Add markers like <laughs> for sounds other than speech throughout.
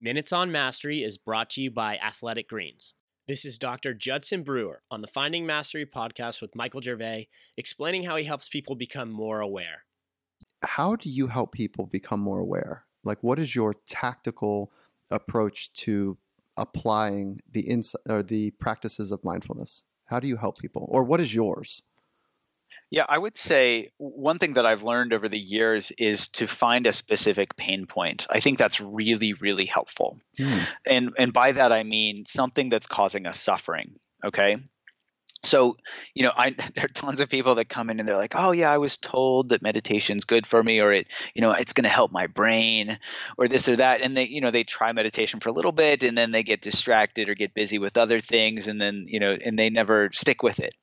Minutes on Mastery is brought to you by Athletic Greens. This is Dr. Judson Brewer on the Finding Mastery podcast with Michael Gervais, explaining how he helps people become more aware. How do you help people become more aware? Like, what is your tactical approach to applying the ins- or the practices of mindfulness? How do you help people, or what is yours? Yeah, I would say one thing that I've learned over the years is to find a specific pain point. I think that's really, really helpful. Hmm. And and by that I mean something that's causing us suffering. Okay so you know I, <laughs> there are tons of people that come in and they're like oh yeah i was told that meditation's good for me or it you know it's going to help my brain or this or that and they you know they try meditation for a little bit and then they get distracted or get busy with other things and then you know and they never stick with it.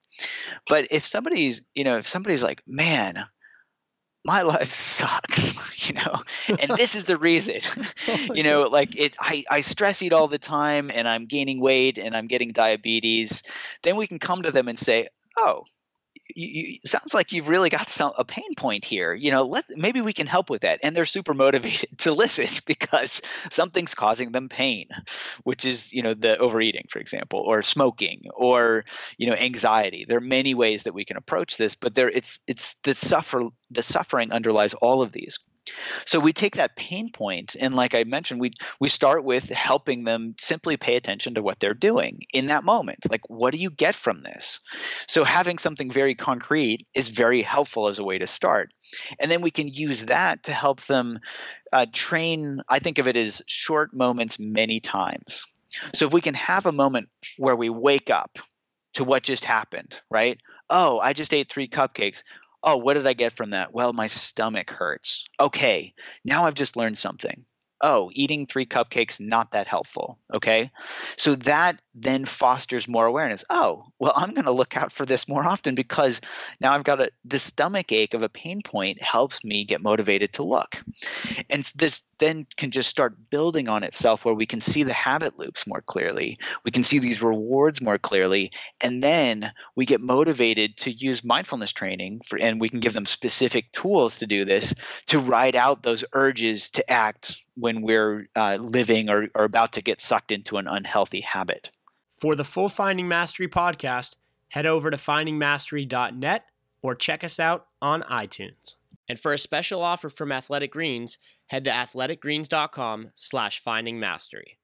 But if somebody's you know if somebody's like man my life sucks <laughs> you know? And this is the reason. <laughs> You know like it I, I stress eat all the time and i'm gaining weight and i'm getting diabetes. Then we can come to them and say oh you, sounds like you've really got some a pain point here. You know, let maybe we can help with that. And they're super motivated <laughs> to listen <laughs> because something's causing them pain, which is you know the overeating, for example, or smoking, or you know anxiety. There are many ways that we can approach this, but there it's it's the suffer the suffering underlies all of these. So we take that pain point and like I mentioned we we start with helping them simply pay attention to what they're doing in that moment. Like what do you get from this? So having something very concrete is very helpful as a way to start. And then we can use that to help them uh, train I think of it as short moments many times. So if we can have a moment where we wake up to what just happened, right? Oh, I just ate three cupcakes oh, what did I get from that? Well, my stomach hurts. Okay, now I've just learned something oh, eating three cupcakes, not that helpful. Okay. So that then fosters more awareness. Oh, well, I'm going to look out for this more often because now I've got a, the stomach ache of a pain point helps me get motivated to look. And this then can just start building on itself where we can see the habit loops more clearly. We can see these rewards more clearly. And then we get motivated to use mindfulness training for, and we can give them specific tools to do this to ride out those urges to act when we're uh, living or, or about to get sucked into an unhealthy habit. For the full Finding Mastery podcast, head over to findingmastery.net or check us out on iTunes. And for a special offer from Athletic Greens, head to athleticgreens.com slash findingmastery.